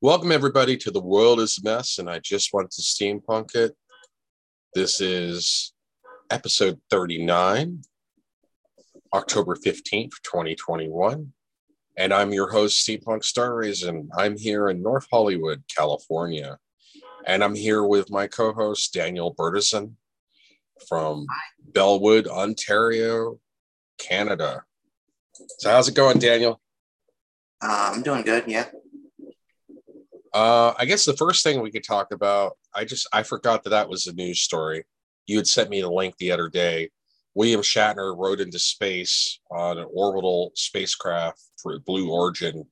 Welcome, everybody, to The World is a Mess, and I just want to steampunk it. This is episode 39, October 15th, 2021. And I'm your host, Steampunk Star and I'm here in North Hollywood, California. And I'm here with my co host, Daniel Bertison from Bellwood, Ontario, Canada. So, how's it going, Daniel? Uh, I'm doing good, yeah. Uh, I guess the first thing we could talk about, I just I forgot that that was a news story. You had sent me the link the other day. William Shatner rode into space on an orbital spacecraft for Blue Origin.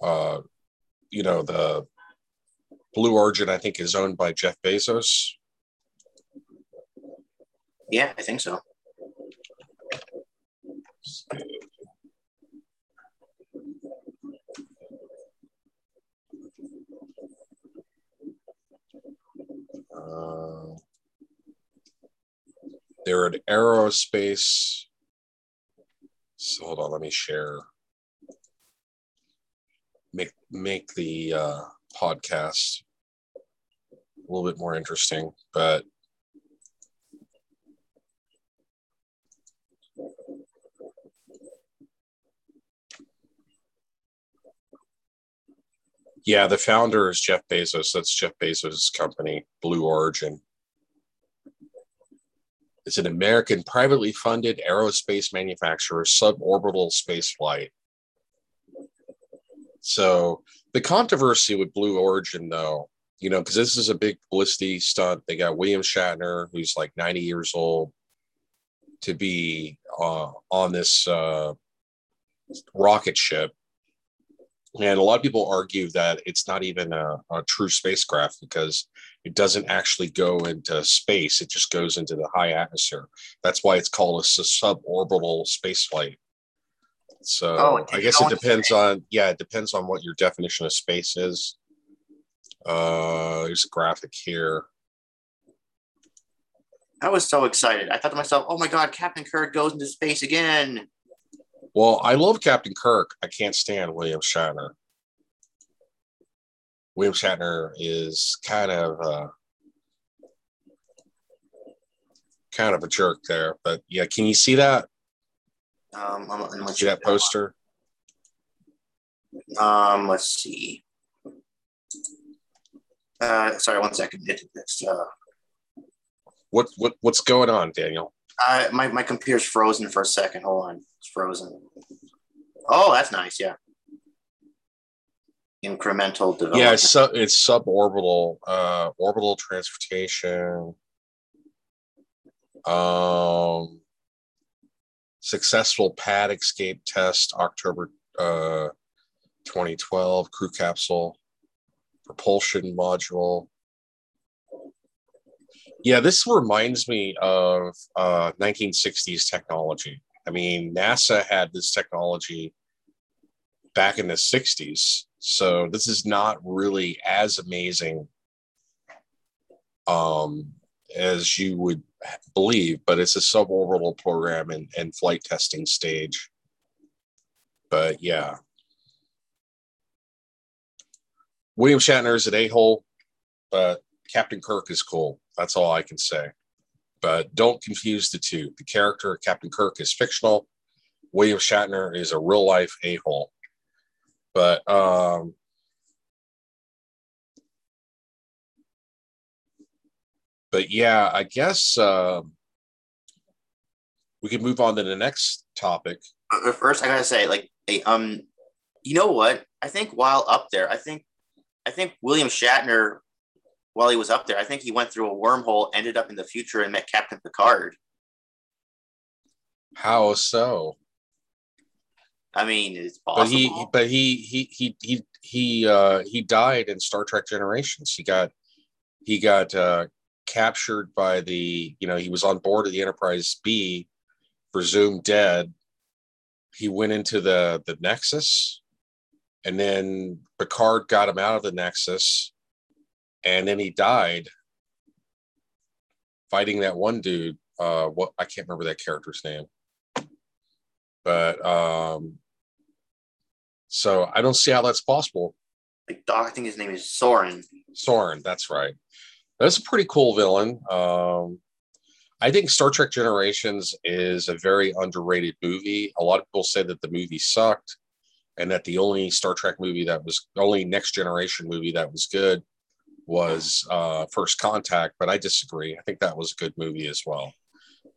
Uh, you know the Blue Origin, I think, is owned by Jeff Bezos. Yeah, I think so. Aerospace. So hold on, let me share. Make make the uh, podcast a little bit more interesting, but Yeah, the founder is Jeff Bezos. That's Jeff Bezos' company, Blue Origin. It's an American privately funded aerospace manufacturer, suborbital spaceflight. So the controversy with Blue Origin, though, you know, because this is a big publicity stunt. They got William Shatner, who's like 90 years old, to be uh, on this uh, rocket ship and a lot of people argue that it's not even a, a, true spacecraft because it doesn't actually go into space. It just goes into the high atmosphere. That's why it's called a suborbital space flight. So oh, I guess it depends on, yeah, it depends on what your definition of space is. Uh, there's a graphic here. I was so excited. I thought to myself, oh my God, Captain Kirk goes into space again. Well, I love Captain Kirk. I can't stand William Shatner. William Shatner is kind of uh, kind of a jerk there, but yeah, can you see that? Um, I'm, I'm see that poster. Um, let's see. Uh, sorry, one second. It's, uh, what what what's going on, Daniel? My my computer's frozen for a second. Hold on, it's frozen. Oh, that's nice. Yeah. Incremental development. Yeah, it's, sub, it's suborbital, uh, orbital transportation. Um, successful pad escape test October uh, 2012 crew capsule propulsion module yeah, this reminds me of uh, 1960s technology. I mean, NASA had this technology back in the 60s. So this is not really as amazing um, as you would believe, but it's a suborbital program and, and flight testing stage. But yeah. William Shatner is an a hole, but Captain Kirk is cool. That's all I can say. But don't confuse the two. The character of Captain Kirk is fictional. William Shatner is a real life a hole. But um, but yeah, I guess uh, we can move on to the next topic. First, I gotta say, like, um, you know what? I think while up there, I think, I think William Shatner while he was up there. I think he went through a wormhole, ended up in the future, and met Captain Picard. How so? I mean, it's possible. But he, but he, he, he, he, he, uh, he died in Star Trek Generations. He got, he got uh, captured by the, you know, he was on board of the Enterprise B, presumed dead. He went into the the Nexus, and then Picard got him out of the Nexus and then he died fighting that one dude. Uh, what I can't remember that character's name, but um, so I don't see how that's possible. like Doc. I think his name is Soran. Soran, that's right. That's a pretty cool villain. Um, I think Star Trek Generations is a very underrated movie. A lot of people say that the movie sucked, and that the only Star Trek movie that was the only Next Generation movie that was good was uh, First Contact. But I disagree. I think that was a good movie as well.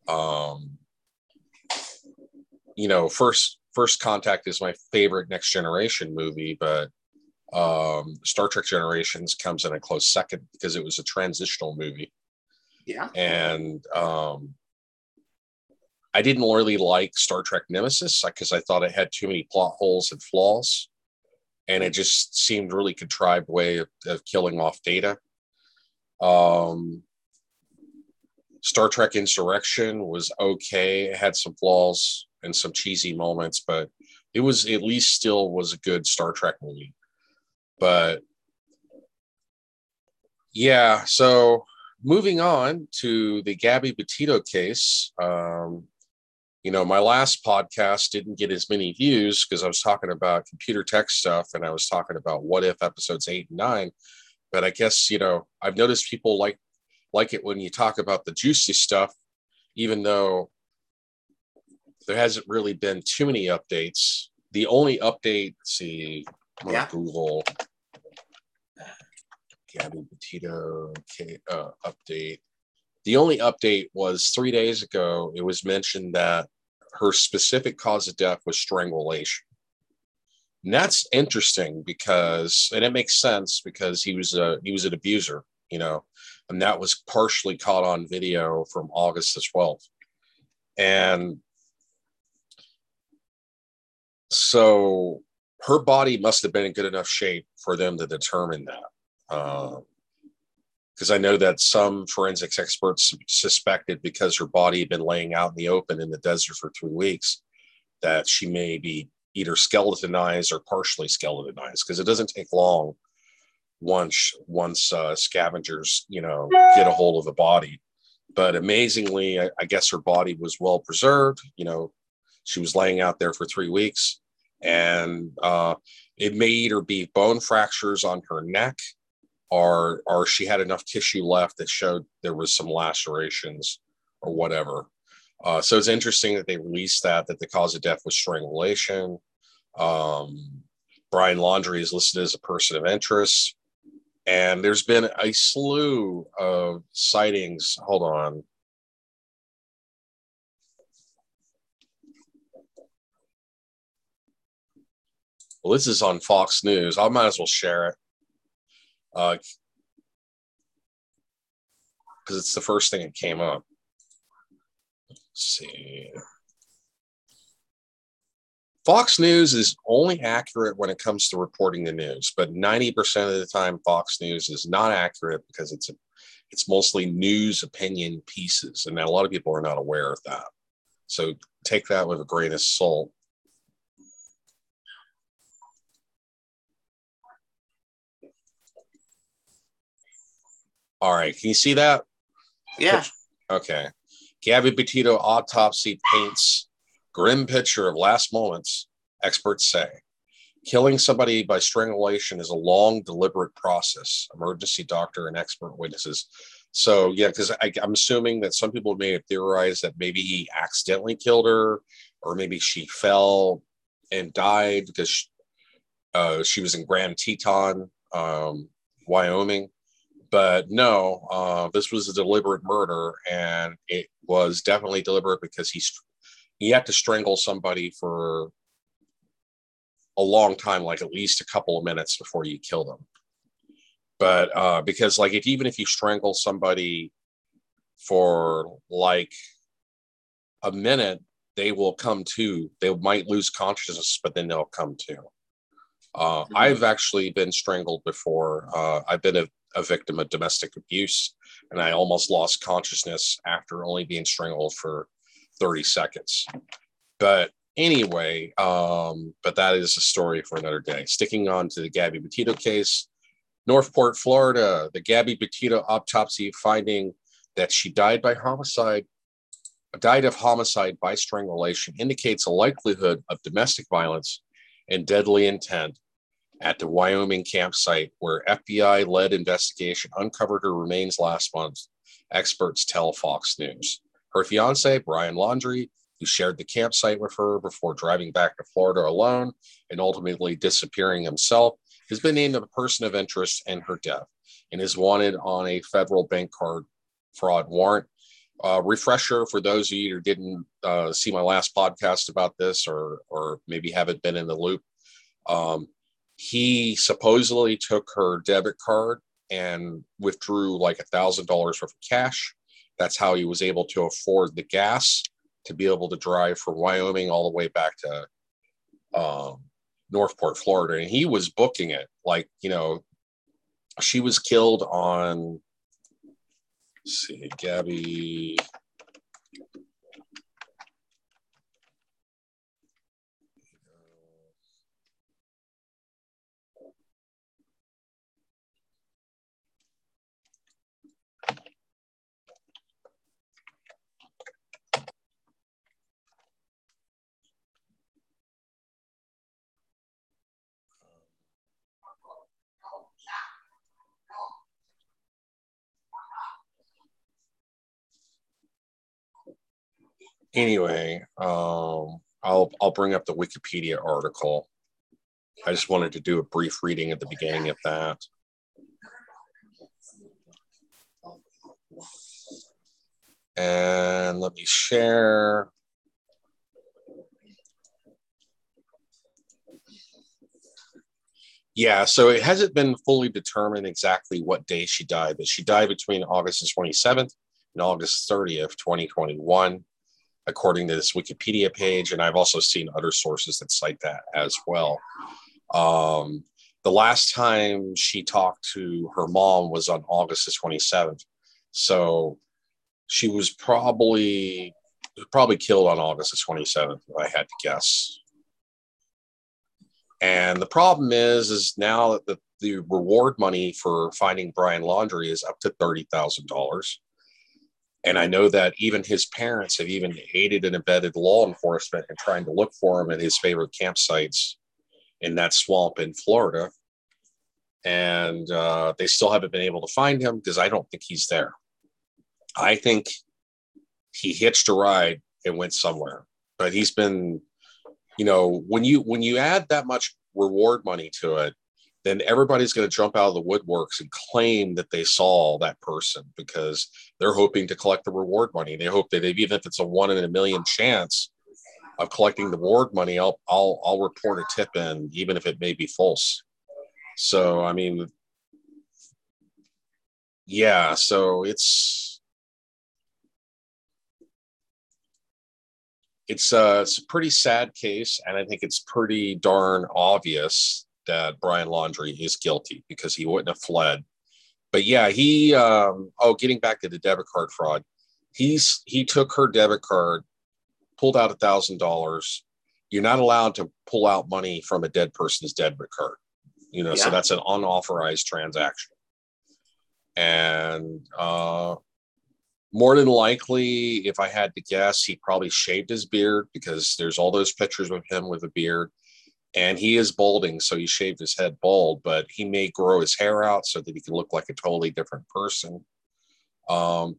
Um, you know, First First Contact is my favorite Next Generation movie, but um, Star Trek Generations comes in a close second because it was a transitional movie. Yeah. And um, I didn't really like Star Trek Nemesis because I thought it had too many plot holes and flaws. And it just seemed really contrived way of, of killing off data. Um, Star Trek Insurrection was okay. It had some flaws and some cheesy moments, but it was at least still was a good Star Trek movie. But yeah, so moving on to the Gabby Petito case. Um, you know, my last podcast didn't get as many views because I was talking about computer tech stuff and I was talking about what if episodes eight and nine. But I guess, you know, I've noticed people like like it when you talk about the juicy stuff, even though there hasn't really been too many updates. The only update, see, yeah. Google Gabby Petito okay, uh, update. The only update was three days ago. It was mentioned that her specific cause of death was strangulation. And that's interesting because, and it makes sense because he was a he was an abuser, you know, and that was partially caught on video from August the twelfth, and so her body must have been in good enough shape for them to determine that um, because I know that some forensics experts suspected because her body had been laying out in the open in the desert for three weeks that she may be either skeletonized or partially skeletonized because it doesn't take long once once uh, scavengers you know get a hold of the body. But amazingly I, I guess her body was well preserved you know she was laying out there for three weeks and uh, it may either be bone fractures on her neck or or she had enough tissue left that showed there was some lacerations or whatever. Uh, so it's interesting that they released that that the cause of death was strangulation. Um, Brian Laundrie is listed as a person of interest, and there's been a slew of sightings. Hold on. Well, this is on Fox News. I might as well share it because uh, it's the first thing that came up. Let's see. Fox News is only accurate when it comes to reporting the news, but 90% of the time Fox News is not accurate because it's a, it's mostly news opinion pieces and a lot of people are not aware of that. So take that with a grain of salt. All right. Can you see that? Yeah. Okay. Gabby Petito autopsy paints grim picture of last moments, experts say. Killing somebody by strangulation is a long, deliberate process. Emergency doctor and expert witnesses. So, yeah, because I'm assuming that some people may have theorized that maybe he accidentally killed her, or maybe she fell and died because she, uh, she was in Grand Teton, um, Wyoming but no, uh, this was a deliberate murder, and it was definitely deliberate because he's he had to strangle somebody for a long time, like at least a couple of minutes before you kill them. But uh, because like if even if you strangle somebody for like a minute, they will come to. They might lose consciousness, but then they'll come to. Uh, mm-hmm. I've actually been strangled before. Uh, I've been a a victim of domestic abuse, and I almost lost consciousness after only being strangled for 30 seconds. But anyway, um, but that is a story for another day. Sticking on to the Gabby Petito case, North Port, Florida, the Gabby Petito autopsy finding that she died by homicide, died of homicide by strangulation indicates a likelihood of domestic violence and deadly intent at the Wyoming campsite where FBI led investigation uncovered her remains last month, experts tell Fox News. Her fiance, Brian Laundrie, who shared the campsite with her before driving back to Florida alone and ultimately disappearing himself, has been named a person of interest in her death and is wanted on a federal bank card fraud warrant. Uh, refresher for those of you who didn't uh, see my last podcast about this or or maybe haven't been in the loop. Um, he supposedly took her debit card and withdrew like a thousand dollars worth of cash. That's how he was able to afford the gas to be able to drive from Wyoming all the way back to um, North Port, Florida. And he was booking it like, you know, she was killed on, see, Gabby anyway, um, I'll I'll bring up the Wikipedia article. I just wanted to do a brief reading at the beginning of that. And let me share. Yeah, so it hasn't been fully determined exactly what day she died, but she died between August 27th and August 30th, 2021 according to this Wikipedia page. And I've also seen other sources that cite that as well. Um, the last time she talked to her mom was on August the 27th. So she was probably probably killed on August the 27th, if I had to guess. And the problem is, is now that the, the reward money for finding Brian Laundrie is up to thirty thousand dollars. And I know that even his parents have even aided and abetted law enforcement in trying to look for him at his favorite campsites in that swamp in Florida. And uh, they still haven't been able to find him because I don't think he's there. I think he hitched a ride and went somewhere. But he's been, you know, when you when you add that much reward money to it, then everybody's going to jump out of the woodworks and claim that they saw that person because they're hoping to collect the reward money. They hope that even if it's a one in a million chance of collecting the reward money, I'll I'll I'll report a tip in, even if it may be false. So I mean, yeah. So it's it's a, uh, it's a pretty sad case, and I think it's pretty darn obvious that Brian Laundrie is guilty because he wouldn't have fled. But yeah, he um, oh, getting back to the debit card fraud, he's he took her debit card, pulled out a thousand dollars. You're not allowed to pull out money from a dead person's debit card, you know, yeah. so that's an unauthorized transaction. And uh, more than likely, if I had to guess, he probably shaved his beard because there's all those pictures of him with a beard and he is balding, so he shaved his head bald, but he may grow his hair out so that he can look like a totally different person. Um,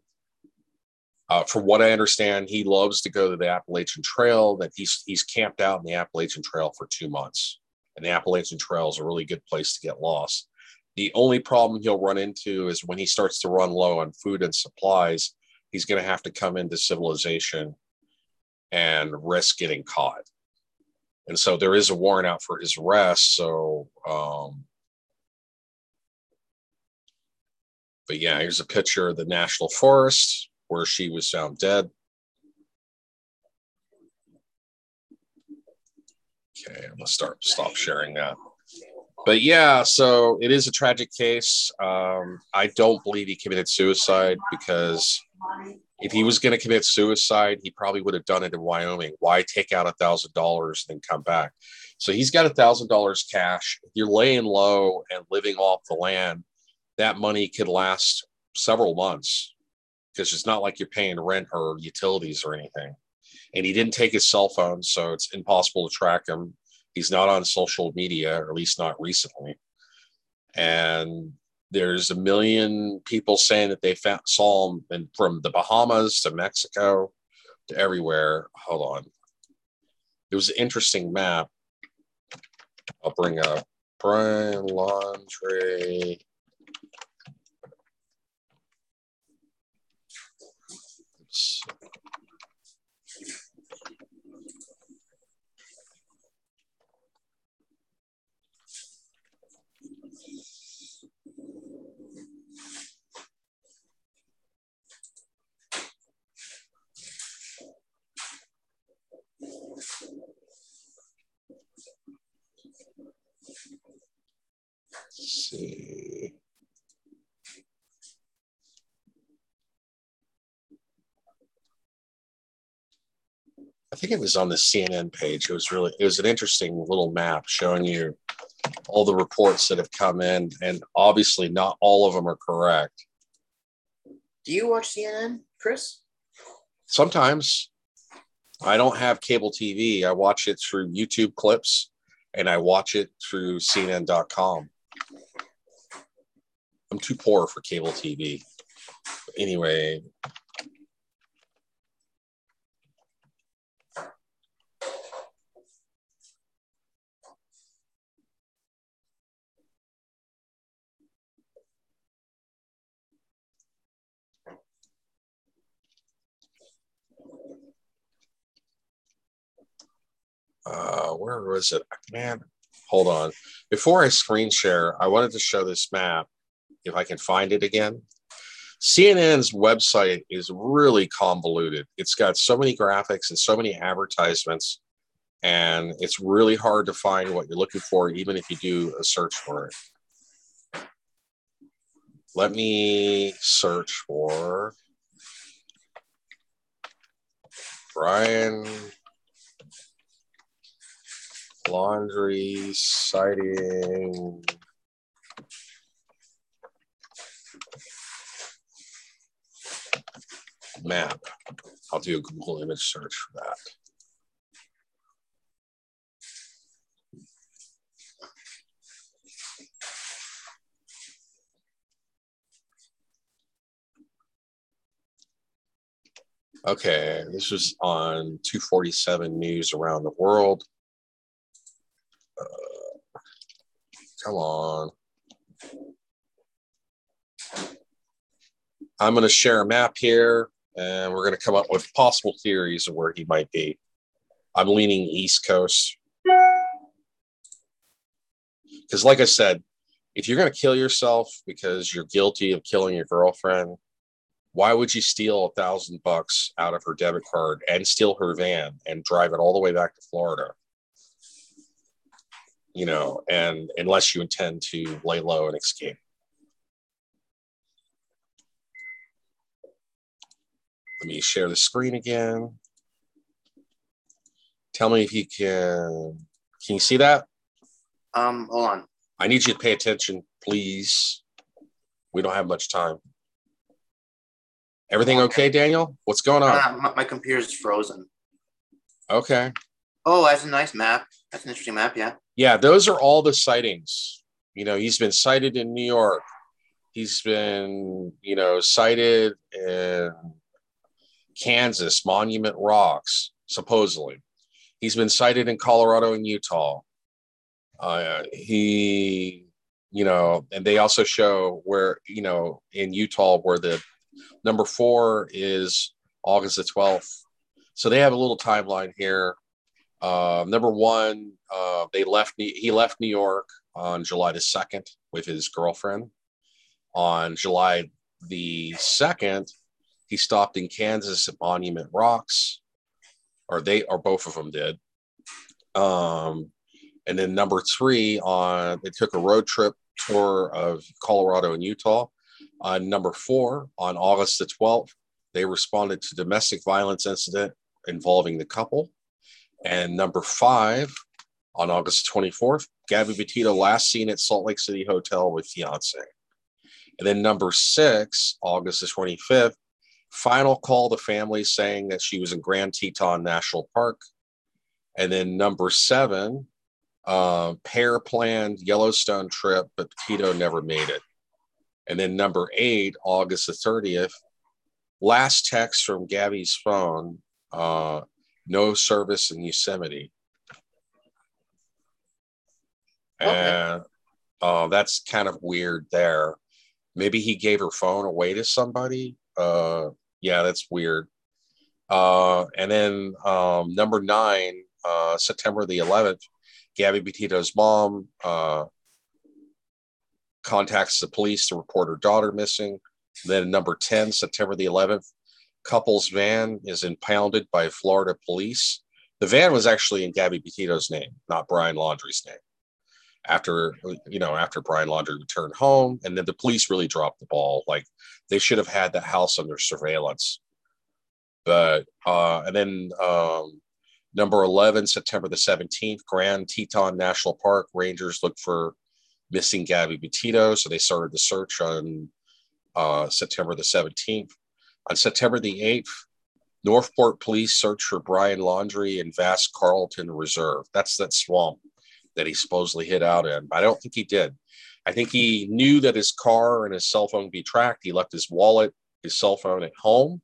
uh, from what I understand, he loves to go to the Appalachian Trail. That he's he's camped out in the Appalachian Trail for two months, and the Appalachian Trail is a really good place to get lost. The only problem he'll run into is when he starts to run low on food and supplies, he's going to have to come into civilization and risk getting caught and so there is a warrant out for his arrest. So, um, but yeah, here's a picture of the national forest where she was found dead. Okay, I'm gonna start stop sharing that. But yeah, so it is a tragic case. Um, I don't believe he committed suicide because if he was going to commit suicide, he probably would have done it in Wyoming. Why take out a thousand dollars and then come back? So he's got a thousand dollars cash. If you're laying low and living off the land, that money could last several months because it's not like you're paying rent or utilities or anything. And he didn't take his cell phone, so it's impossible to track him. He's not on social media, or at least not recently. And there's a million people saying that they found, saw him and from the Bahamas to Mexico to everywhere. Hold on. It was an interesting map. I'll bring up Brian Laundrie. See. I think it was on the CNN page. It was really it was an interesting little map showing you all the reports that have come in, and obviously not all of them are correct. Do you watch CNN, Chris? Sometimes I don't have cable TV. I watch it through YouTube clips and I watch it through CNN.com. I'm too poor for cable TV. But anyway, uh, where was it? Man, hold on. Before I screen share, I wanted to show this map if I can find it again. CNN's website is really convoluted. It's got so many graphics and so many advertisements, and it's really hard to find what you're looking for, even if you do a search for it. Let me search for Brian Laundrie sighting map. I'll do a Google image search for that. Okay, this was on 247 News Around the World. Uh, come on. I'm going to share a map here and we're going to come up with possible theories of where he might be. I'm leaning East Coast. Because, like I said, if you're going to kill yourself because you're guilty of killing your girlfriend, why would you steal a thousand bucks out of her debit card and steal her van and drive it all the way back to Florida? You know, and unless you intend to lay low and escape. Let me share the screen again. Tell me if you can. Can you see that? Um, hold on. I need you to pay attention, please. We don't have much time. Everything okay, Daniel? What's going on? Uh, my, my computer's frozen. Okay. Oh, that's a nice map. That's an interesting map. Yeah. Yeah, those are all the sightings. You know, he's been sighted in New York. He's been, you know, sighted in Kansas, Monument Rocks, supposedly. He's been sighted in Colorado and Utah. Uh, he, you know, and they also show where, you know, in Utah, where the number four is August the 12th. So they have a little timeline here. Uh, number one, uh, they left. He left New York on July the second with his girlfriend. On July the second, he stopped in Kansas at Monument Rocks, or they or both of them did. Um, and then number three on they took a road trip tour of Colorado and Utah. On number four, on August the 12th, they responded to domestic violence incident involving the couple. And number five, on August 24th, Gabby Petito last seen at Salt Lake City Hotel with fiance. And then number six, August the 25th, Final call to family saying that she was in Grand Teton National Park. And then number seven Uh, pair planned Yellowstone trip, but Petito never made it. And then number eight, August the 30th, last text from Gabby's phone, uh, no service in Yosemite. Okay. And uh, that's kind of weird there. Maybe he gave her phone away to somebody. Uh, yeah, that's weird. Uh, and then um, number nine, uh, September the 11th, Gabby Petito's mom uh, contacts the police to report her daughter missing. Then number 10, September the 11th, couple's van is impounded by Florida police. The van was actually in Gabby Petito's name, not Brian Laundrie's name. After you know, after Brian Laundrie returned home, and then the police really dropped the ball. Like they should have had the house under surveillance. But uh, and then um, number 11, September the 17th, Grand Teton National Park Rangers looked for missing Gabby Petito, so they started the search on uh, September the 17th. On September the 8th, North Port police searched for Brian Laundrie in Vast Carlton Reserve. That's that swamp that he supposedly hid out in. I don't think he did. I think he knew that his car and his cell phone would be tracked. He left his wallet, his cell phone at home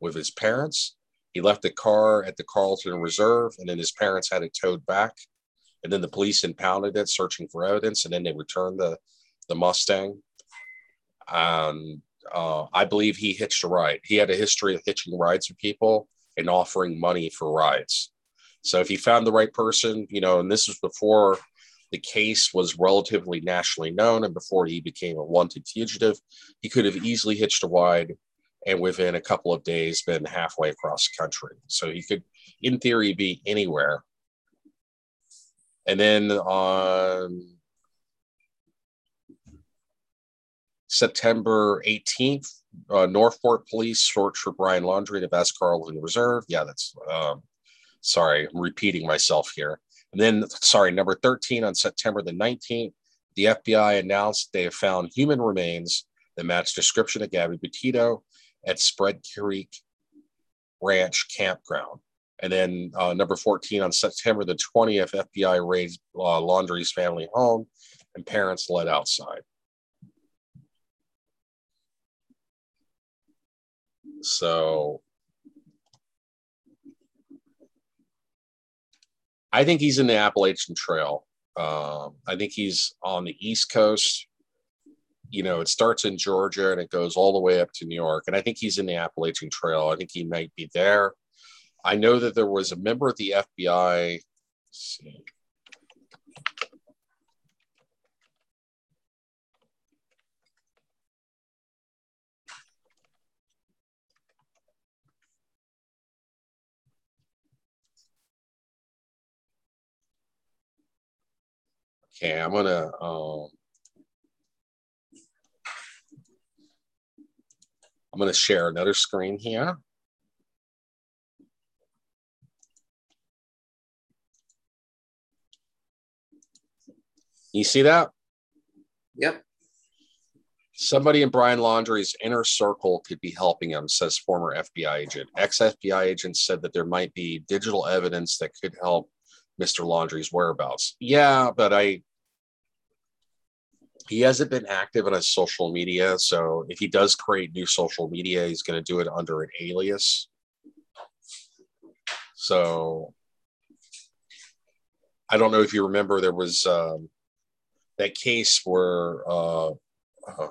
with his parents. He left the car at the Carlton Reserve, and then his parents had it towed back. And then the police impounded it, searching for evidence, and then they returned the the Mustang. And uh, I believe he hitched a ride. He had a history of hitching rides with people and offering money for rides. So if he found the right person, you know, and this was before the case was relatively nationally known and before he became a wanted fugitive, he could have easily hitched a ride and within a couple of days been halfway across the country. So he could, in theory, be anywhere. And then on September 18th, uh, North Port police searched for Brian in the Vast Carlton Reserve. Yeah, that's um, sorry, I'm repeating myself here. And then, sorry, number 13 on September the 19th, the FBI announced they have found human remains that match description of Gabby Petito at Spread Creek Ranch Campground. And then uh, number 14 on September the 20th, FBI raided uh, family home and parents led outside. So I think he's in the Appalachian Trail. Um, I think he's on the East Coast. You know, it starts in Georgia and it goes all the way up to New York. And I think he's in the Appalachian Trail. I think he might be there. I know that there was a member of the FBI. Okay, I'm gonna um, I'm gonna share another screen here. You see that? Yep. Somebody in Brian Laundrie's inner circle could be helping him, says former FBI agent. Ex FBI agent said that there might be digital evidence that could help Mr. Laundrie's whereabouts. Yeah, but I he hasn't been active on his social media. So if he does create new social media, he's going to do it under an alias. So I don't know if you remember, there was um, that case where uh, uh,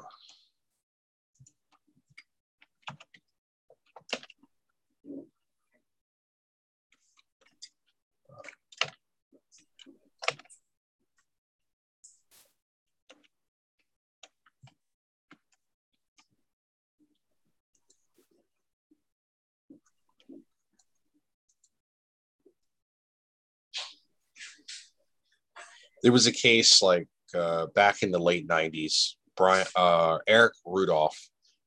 there was a case like uh, back in the late 90s brian uh, eric rudolph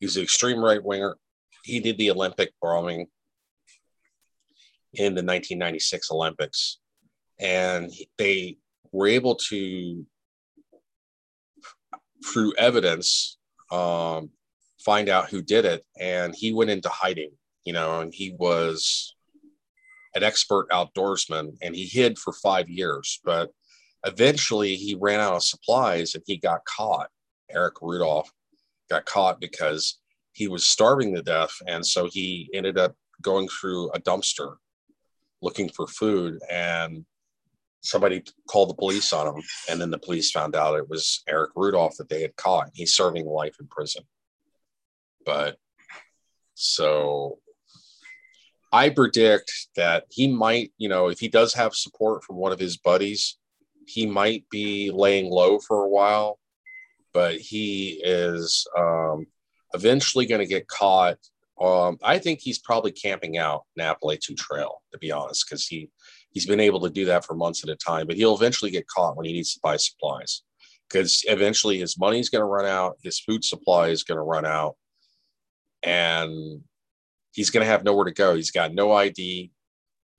he was an extreme right winger. He did the olympic bombing in the 1996 olympics and they were able to through evidence um, find out who did it and he went into hiding you know and he was an expert outdoorsman and he hid for five years but eventually he ran out of supplies and he got caught. Eric Rudolph got caught because he was starving to death. And so he ended up going through a dumpster looking for food and somebody called the police on him and then the police found out it was eric rudolph that they had caught he's serving life in prison but so i predict that he might you know if he does have support from one of his buddies he might be laying low for a while but he is um, eventually going to get caught um, I think he's probably camping out in Appalachian Trail, to be honest, because he he's been able to do that for months at a time. But he'll eventually get caught when he needs to buy supplies, because eventually his money's going to run out, his food supply is going to run out, and he's going to have nowhere to go. He's got no ID,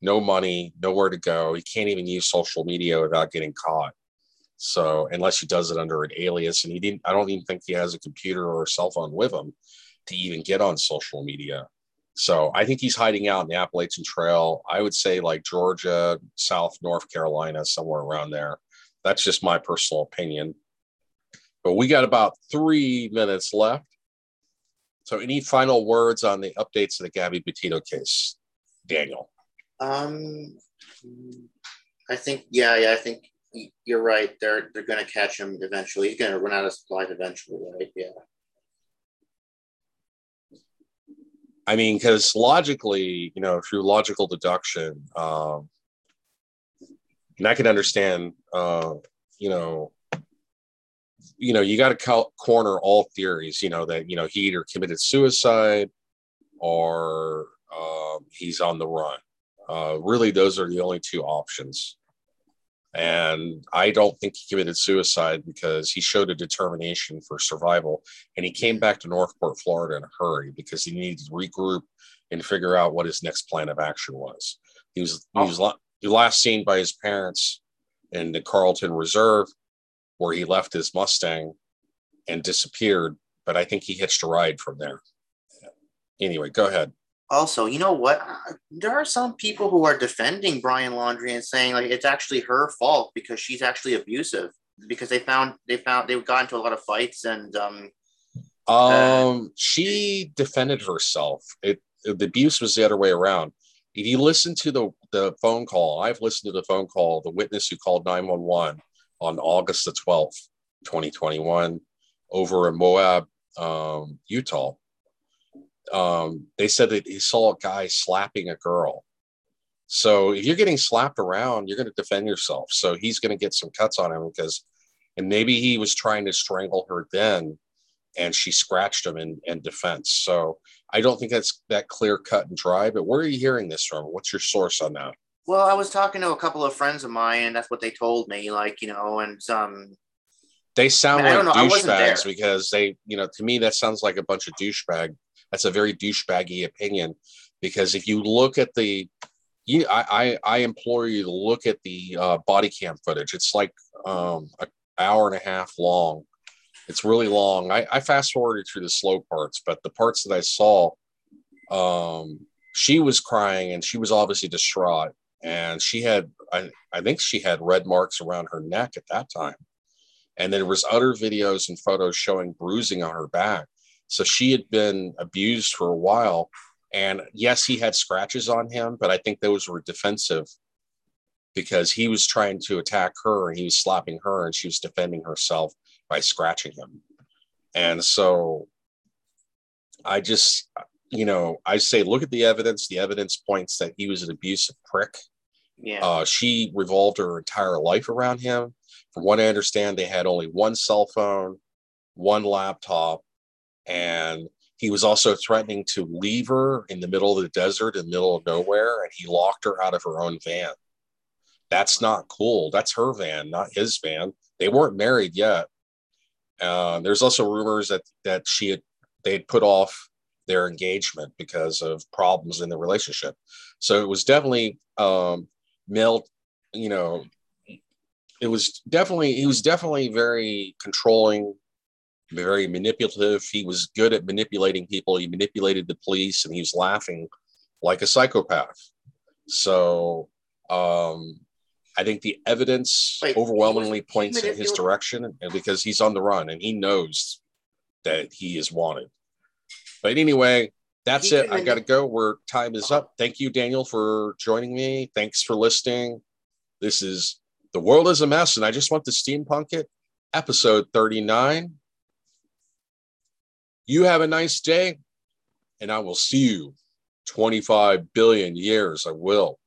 no money, nowhere to go. He can't even use social media without getting caught. So unless he does it under an alias, and he didn't, I don't even think he has a computer or a cell phone with him to even get on social media. So I think he's hiding out in the Appalachian Trail. I would say like Georgia, South North Carolina, somewhere around there. That's just my personal opinion. But we got about three minutes left. So any final words on the updates of the Gabby Petito case, Daniel? Um, I think yeah, yeah. I think you're right. They're they're going to catch him eventually. He's going to run out of supplies eventually, right? Yeah. I mean, because logically, you know, through logical deduction, um, and I can understand, uh, you know, you know, you got to co- corner all theories. You know that you know he either committed suicide or uh, he's on the run. Uh, really, those are the only two options. And I don't think he committed suicide because he showed a determination for survival. And he came back to North Port, Florida in a hurry because he needed to regroup and figure out what his next plan of action was. He was, he was last seen by his parents in the Carlton Reserve, where he left his Mustang and disappeared. But I think he hitched a ride from there. Anyway, go ahead also, you know what? There are some people who are defending Brian Laundrie and saying like it's actually her fault because she's actually abusive because they found they found they got into a lot of fights and um um uh, she defended herself. It the abuse was the other way around. If you listen to the the phone call, I've listened to the phone call, the witness who called 911 on August the 12th, 2021 over in Moab, um, Utah um, they said that he saw a guy slapping a girl. So if you're getting slapped around, you're going to defend yourself. So he's going to get some cuts on him because, and maybe he was trying to strangle her then, and she scratched him in, in defense. So I don't think that's that clear cut and dry. But where are you hearing this from? What's your source on that? Well, I was talking to a couple of friends of mine, and that's what they told me. Like you know, and um, they sound I mean, like douchebags because they, you know, to me that sounds like a bunch of douchebag that's a very douchebaggy opinion because if you look at the you, I, I, I implore you to look at the uh, body cam footage. It's like um, an hour and a half long. It's really long. I, I fast forwarded through the slow parts, but the parts that I saw, um, she was crying and she was obviously distraught. And she had, I, I think she had red marks around her neck at that time. And there was other videos and photos showing bruising on her back. So she had been abused for a while. And yes, he had scratches on him, but I think those were defensive because he was trying to attack her and he was slapping her and she was defending herself by scratching him. And so I just, you know, I say, look at the evidence. The evidence points that he was an abusive prick. Yeah. Uh, she revolved her entire life around him. From what I understand, they had only one cell phone, one laptop, and he was also threatening to leave her in the middle of the desert, in the middle of nowhere, and he locked her out of her own van. That's not cool. That's her van, not his van. They weren't married yet. Uh, there's also rumors that that she had they had put off their engagement because of problems in the relationship. So it was definitely um, male, you know, it was definitely he was definitely very controlling very manipulative. He was good at manipulating people. He manipulated the police and he was laughing like a psychopath. So um, I think the evidence Wait, overwhelmingly was- points in his direction, and because he's on the run and he knows that he is wanted. But anyway, that's He it. can I got to go. Where time is up. Thank you, Daniel, for joining me. Thanks for listening. This is the world is a mess, and I just want to steampunk it. Episode thirty nine. You have a nice day, and I will see you 25 billion years. I will.